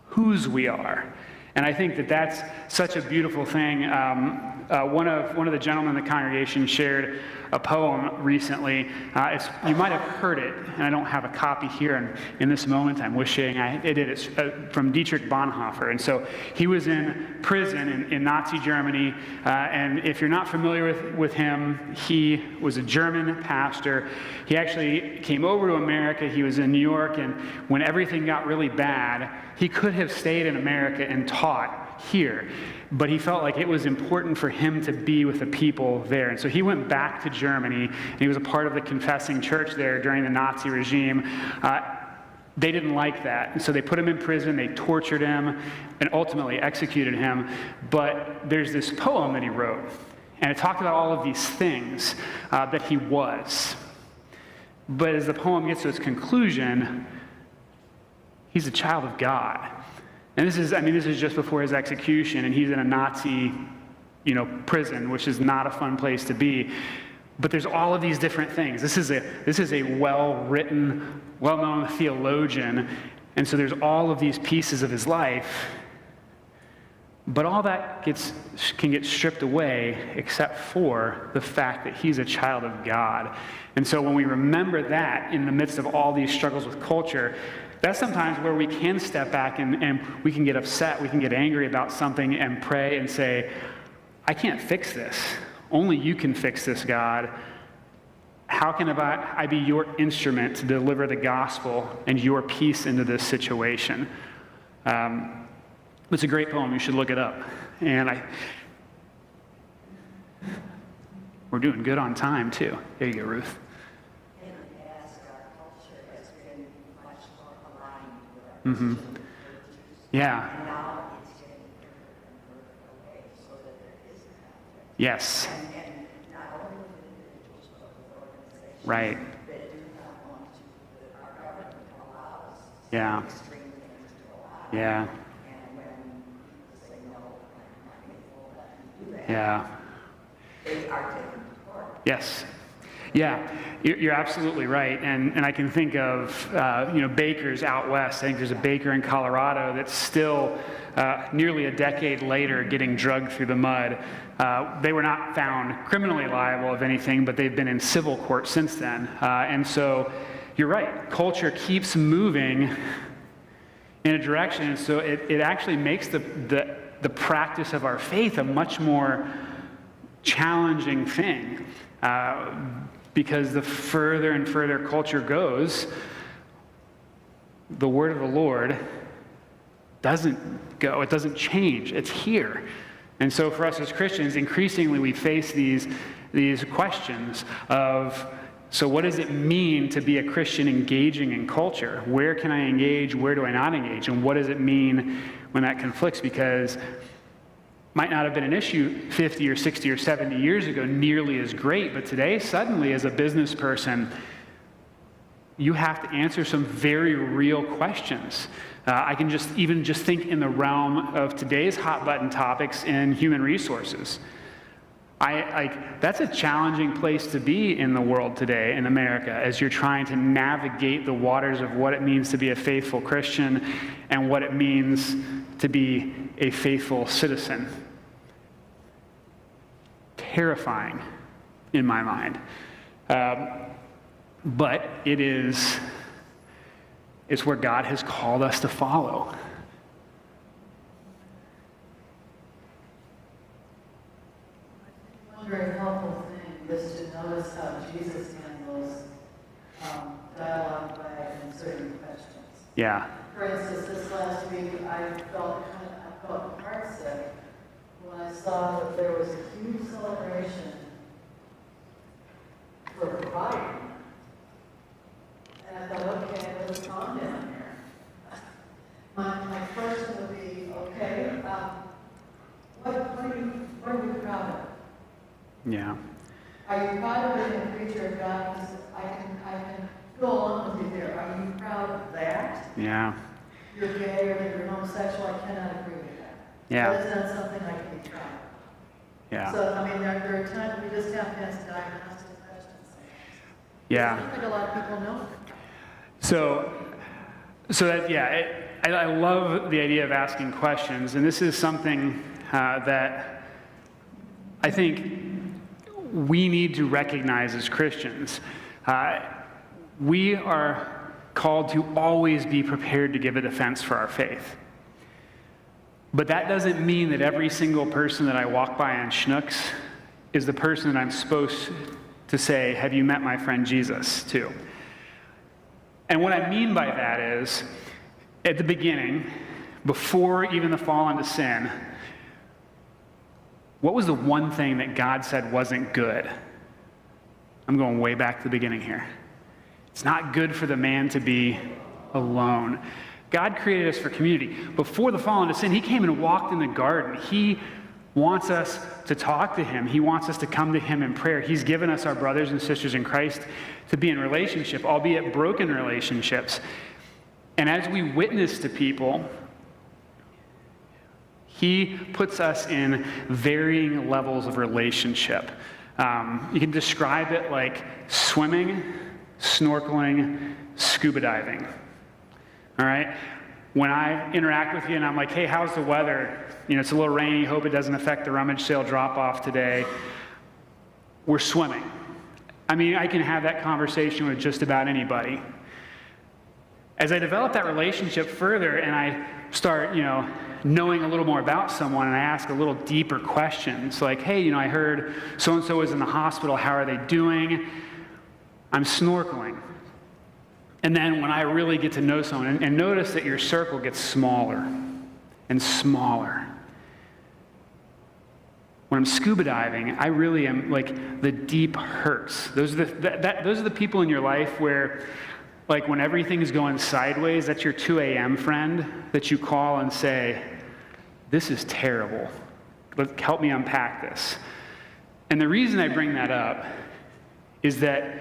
whose we are. And I think that that's such a beautiful thing. Um, uh, one, of, one of the gentlemen in the congregation shared a poem recently. Uh, you might have heard it, and I don't have a copy here in, in this moment. I'm wishing I did. It's uh, from Dietrich Bonhoeffer. And so he was in prison in, in Nazi Germany. Uh, and if you're not familiar with, with him, he was a German pastor. He actually came over to America. He was in New York. And when everything got really bad, he could have stayed in America and taught here but he felt like it was important for him to be with the people there. And so he went back to Germany, and he was a part of the confessing church there during the Nazi regime. Uh, they didn't like that. And so they put him in prison, they tortured him, and ultimately executed him. But there's this poem that he wrote, and it talked about all of these things uh, that he was. But as the poem gets to its conclusion, he's a child of God. And this is, I mean, this is just before his execution, and he's in a Nazi, you know, prison, which is not a fun place to be. But there's all of these different things. This is a, this is a well-written, well-known theologian, and so there's all of these pieces of his life. But all that gets, can get stripped away except for the fact that he's a child of God. And so when we remember that in the midst of all these struggles with culture, that's sometimes where we can step back and, and we can get upset, we can get angry about something and pray and say, I can't fix this. Only you can fix this, God. How can I be your instrument to deliver the gospel and your peace into this situation? Um, it's a great poem. You should look it up. And I, we're doing good on time, too. There you go, Ruth. Mm-hmm. Yeah. Yes. Right. Yeah. Yeah. Yeah. Yes. Yeah, you're absolutely right. And, and I can think of, uh, you know, bakers out west. I think there's a baker in Colorado that's still uh, nearly a decade later getting drugged through the mud. Uh, they were not found criminally liable of anything, but they've been in civil court since then. Uh, and so you're right, culture keeps moving in a direction. And so it, it actually makes the, the, the practice of our faith a much more challenging thing. Uh, because the further and further culture goes, the word of the Lord doesn't go, it doesn't change, it's here. And so for us as Christians, increasingly we face these, these questions of so, what does it mean to be a Christian engaging in culture? Where can I engage? Where do I not engage? And what does it mean when that conflicts? Because might not have been an issue 50 or 60 or 70 years ago nearly as great, but today, suddenly, as a business person, you have to answer some very real questions. Uh, I can just even just think in the realm of today's hot button topics in human resources. I, like that's a challenging place to be in the world today in America as you're trying to navigate the waters of what it means to be a faithful Christian and what it means to be a faithful citizen. Terrifying in my mind. Um, but it is it's where God has called us to follow. One very helpful thing is to notice how Jesus handles um, dialogue by inserting questions. Yeah. For instance, this last week, I felt kind of, I felt heartsick when I saw that there was a huge celebration for Biden. And I thought, okay, let's calm down here. [LAUGHS] My, my question would be, okay, um, what, what are you, what are you proud of? Yeah. Are you proud of being a creature of God? Because I can, I can go along with you there. Are you proud of that? Yeah. You're gay or you're homosexual, I cannot agree. Yeah. That is not something I can be of. Yeah. So, I mean, there, there are times we just have to ask diagnostic questions. I Yeah. don't think a lot of people know. So, so that, yeah, it, I, I love the idea of asking questions, and this is something uh, that I think we need to recognize as Christians. Uh, we are called to always be prepared to give a defense for our faith. But that doesn't mean that every single person that I walk by on Schnucks is the person that I'm supposed to say, Have you met my friend Jesus, to? And what I mean by that is, at the beginning, before even the fall into sin, what was the one thing that God said wasn't good? I'm going way back to the beginning here. It's not good for the man to be alone. God created us for community. Before the fall into sin, He came and walked in the garden. He wants us to talk to Him. He wants us to come to Him in prayer. He's given us our brothers and sisters in Christ to be in relationship, albeit broken relationships. And as we witness to people, He puts us in varying levels of relationship. Um, you can describe it like swimming, snorkeling, scuba diving. All right? When I interact with you and I'm like, hey, how's the weather? You know, it's a little rainy. Hope it doesn't affect the rummage sale drop off today. We're swimming. I mean, I can have that conversation with just about anybody. As I develop that relationship further and I start, you know, knowing a little more about someone and I ask a little deeper questions like, hey, you know, I heard so and so is in the hospital. How are they doing? I'm snorkeling. And then when I really get to know someone and, and notice that your circle gets smaller and smaller. When I'm scuba diving, I really am like the deep hurts. Those are the, that, that, those are the people in your life where, like, when everything is going sideways, that's your 2 a.m. friend that you call and say, This is terrible. Help me unpack this. And the reason I bring that up is that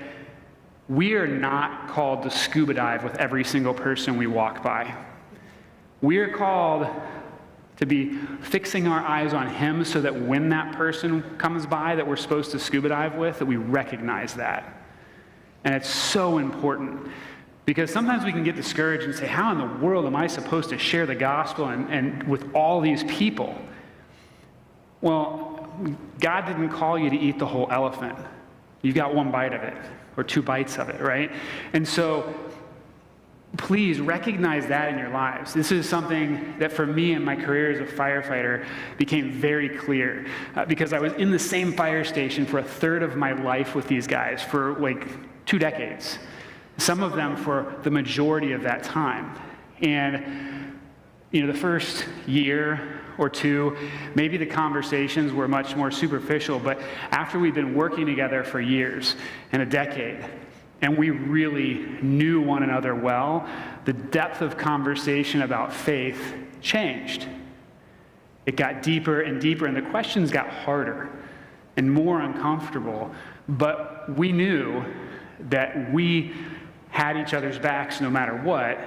we are not called to scuba dive with every single person we walk by. We are called to be fixing our eyes on Him so that when that person comes by that we're supposed to scuba dive with, that we recognize that. And it's so important because sometimes we can get discouraged and say, How in the world am I supposed to share the gospel and, and with all these people? Well, God didn't call you to eat the whole elephant. You've got one bite of it or two bites of it, right? And so please recognize that in your lives. This is something that for me in my career as a firefighter became very clear uh, because I was in the same fire station for a third of my life with these guys for like two decades, some of them for the majority of that time. And, you know, the first year or two, maybe the conversations were much more superficial, but after we'd been working together for years and a decade, and we really knew one another well, the depth of conversation about faith changed. It got deeper and deeper, and the questions got harder and more uncomfortable. But we knew that we had each other's backs no matter what.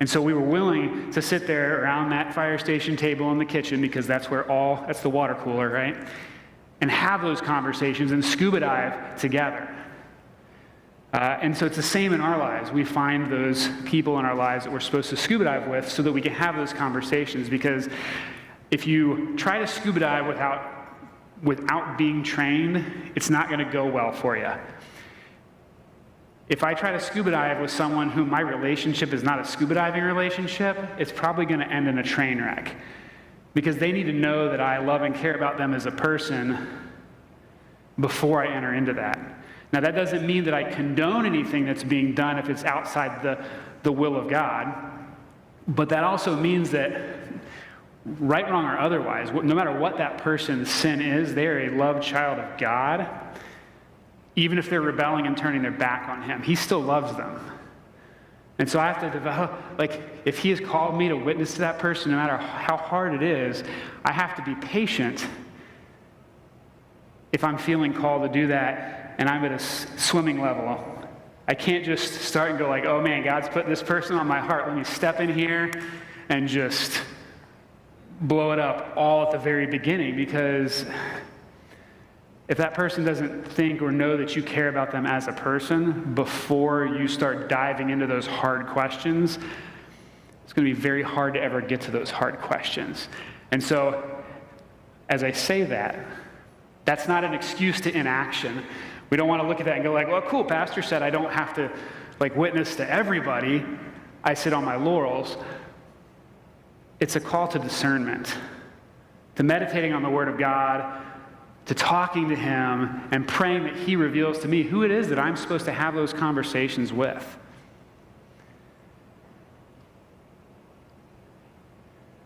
And so we were willing to sit there around that fire station table in the kitchen because that's where all, that's the water cooler, right? And have those conversations and scuba dive together. Uh, and so it's the same in our lives. We find those people in our lives that we're supposed to scuba dive with so that we can have those conversations. Because if you try to scuba dive without, without being trained, it's not going to go well for you. If I try to scuba dive with someone whom my relationship is not a scuba diving relationship, it's probably going to end in a train wreck. Because they need to know that I love and care about them as a person before I enter into that. Now, that doesn't mean that I condone anything that's being done if it's outside the, the will of God, but that also means that, right, wrong, or otherwise, no matter what that person's sin is, they are a loved child of God. Even if they're rebelling and turning their back on Him, He still loves them. And so I have to develop, like, if He has called me to witness to that person, no matter how hard it is, I have to be patient if I'm feeling called to do that and I'm at a swimming level. I can't just start and go like, oh man, God's put this person on my heart. Let me step in here and just blow it up all at the very beginning because if that person doesn't think or know that you care about them as a person before you start diving into those hard questions, it's going to be very hard to ever get to those hard questions. And so, as I say that, that's not an excuse to inaction. We don't want to look at that and go like, well, cool, pastor said I don't have to like witness to everybody. I sit on my laurels. It's a call to discernment, to meditating on the word of God, to talking to him and praying that he reveals to me who it is that I'm supposed to have those conversations with.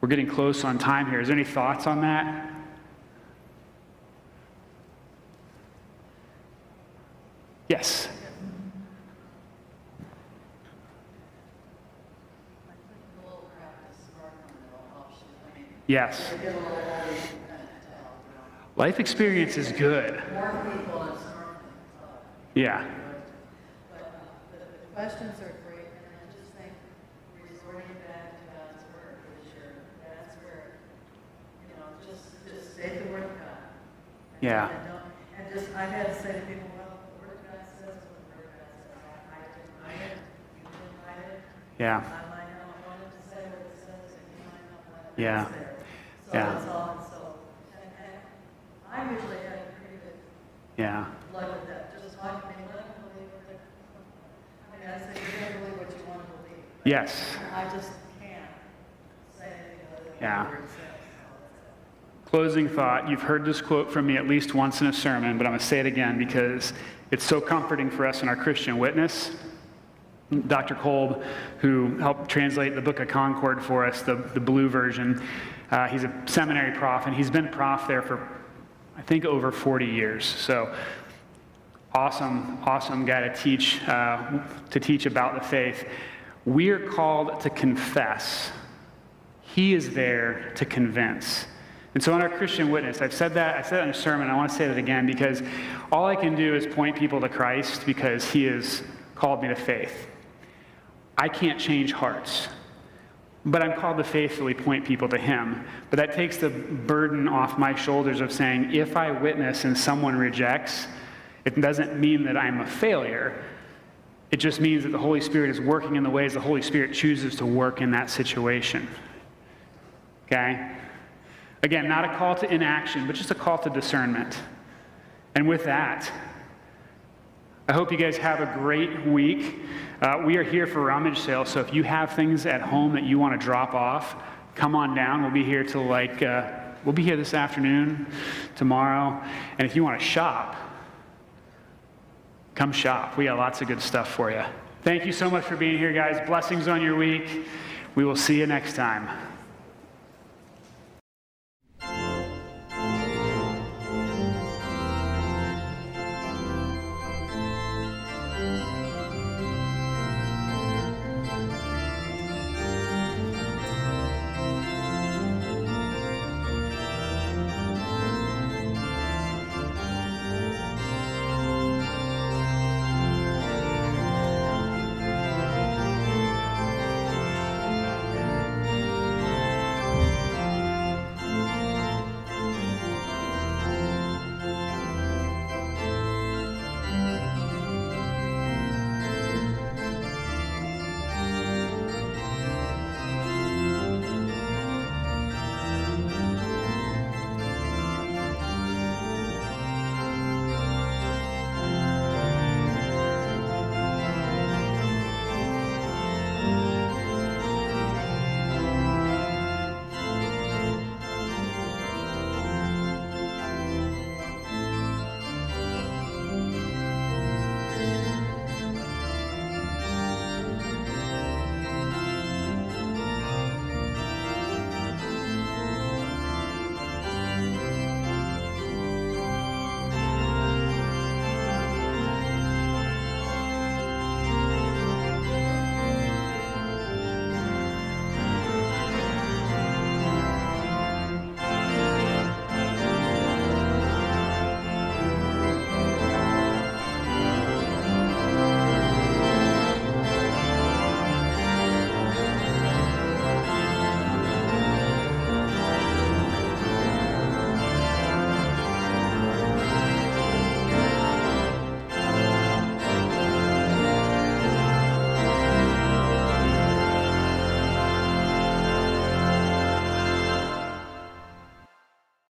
We're getting close on time here. Is there any thoughts on that? Yes. Yes. Life experience is good. Yeah. the questions are great, and I just think resorting back to God's word is your, that's where, you know, just, just say the word of God. Yeah. And don't, and just, I've had to say to people, well, the word of God says what the word of God says. I I deny it, you deny it. Yeah. I might not want it to say what it says, and you might not want it Yeah. to say. So Yeah. that's all, so, and, and I usually have a pretty good Yeah. luck that, just talk me, believe what I mean, I say, you can believe what you want to believe. Yes. I just can't say anything Yeah. what the word says. so Closing thought. You've heard this quote from me at least once in a sermon, but I'm going to say it again because it's so comforting for us in our Christian witness. Dr. Kolb, who helped translate the Book of Concord for us, the, the blue version, uh, he's a seminary prof, and he's been prof there for, I think, over 40 years. So, awesome, awesome guy to teach, uh, to teach about the faith. We are called to confess. He is there to convince. And so, in our Christian witness, I've said that, I said it in a sermon, I want to say that again because all I can do is point people to Christ because He has called me to faith. I can't change hearts, but I'm called to faithfully point people to Him. But that takes the burden off my shoulders of saying, if I witness and someone rejects, it doesn't mean that I'm a failure. It just means that the Holy Spirit is working in the ways the Holy Spirit chooses to work in that situation. Okay? Again, not a call to inaction, but just a call to discernment. And with that, I hope you guys have a great week. Uh, we are here for rummage sale, so if you have things at home that you want to drop off, come on down. We'll be here till like, uh, we'll be here this afternoon, tomorrow. And if you want to shop, come shop. We got lots of good stuff for you. Thank you so much for being here, guys. Blessings on your week. We will see you next time.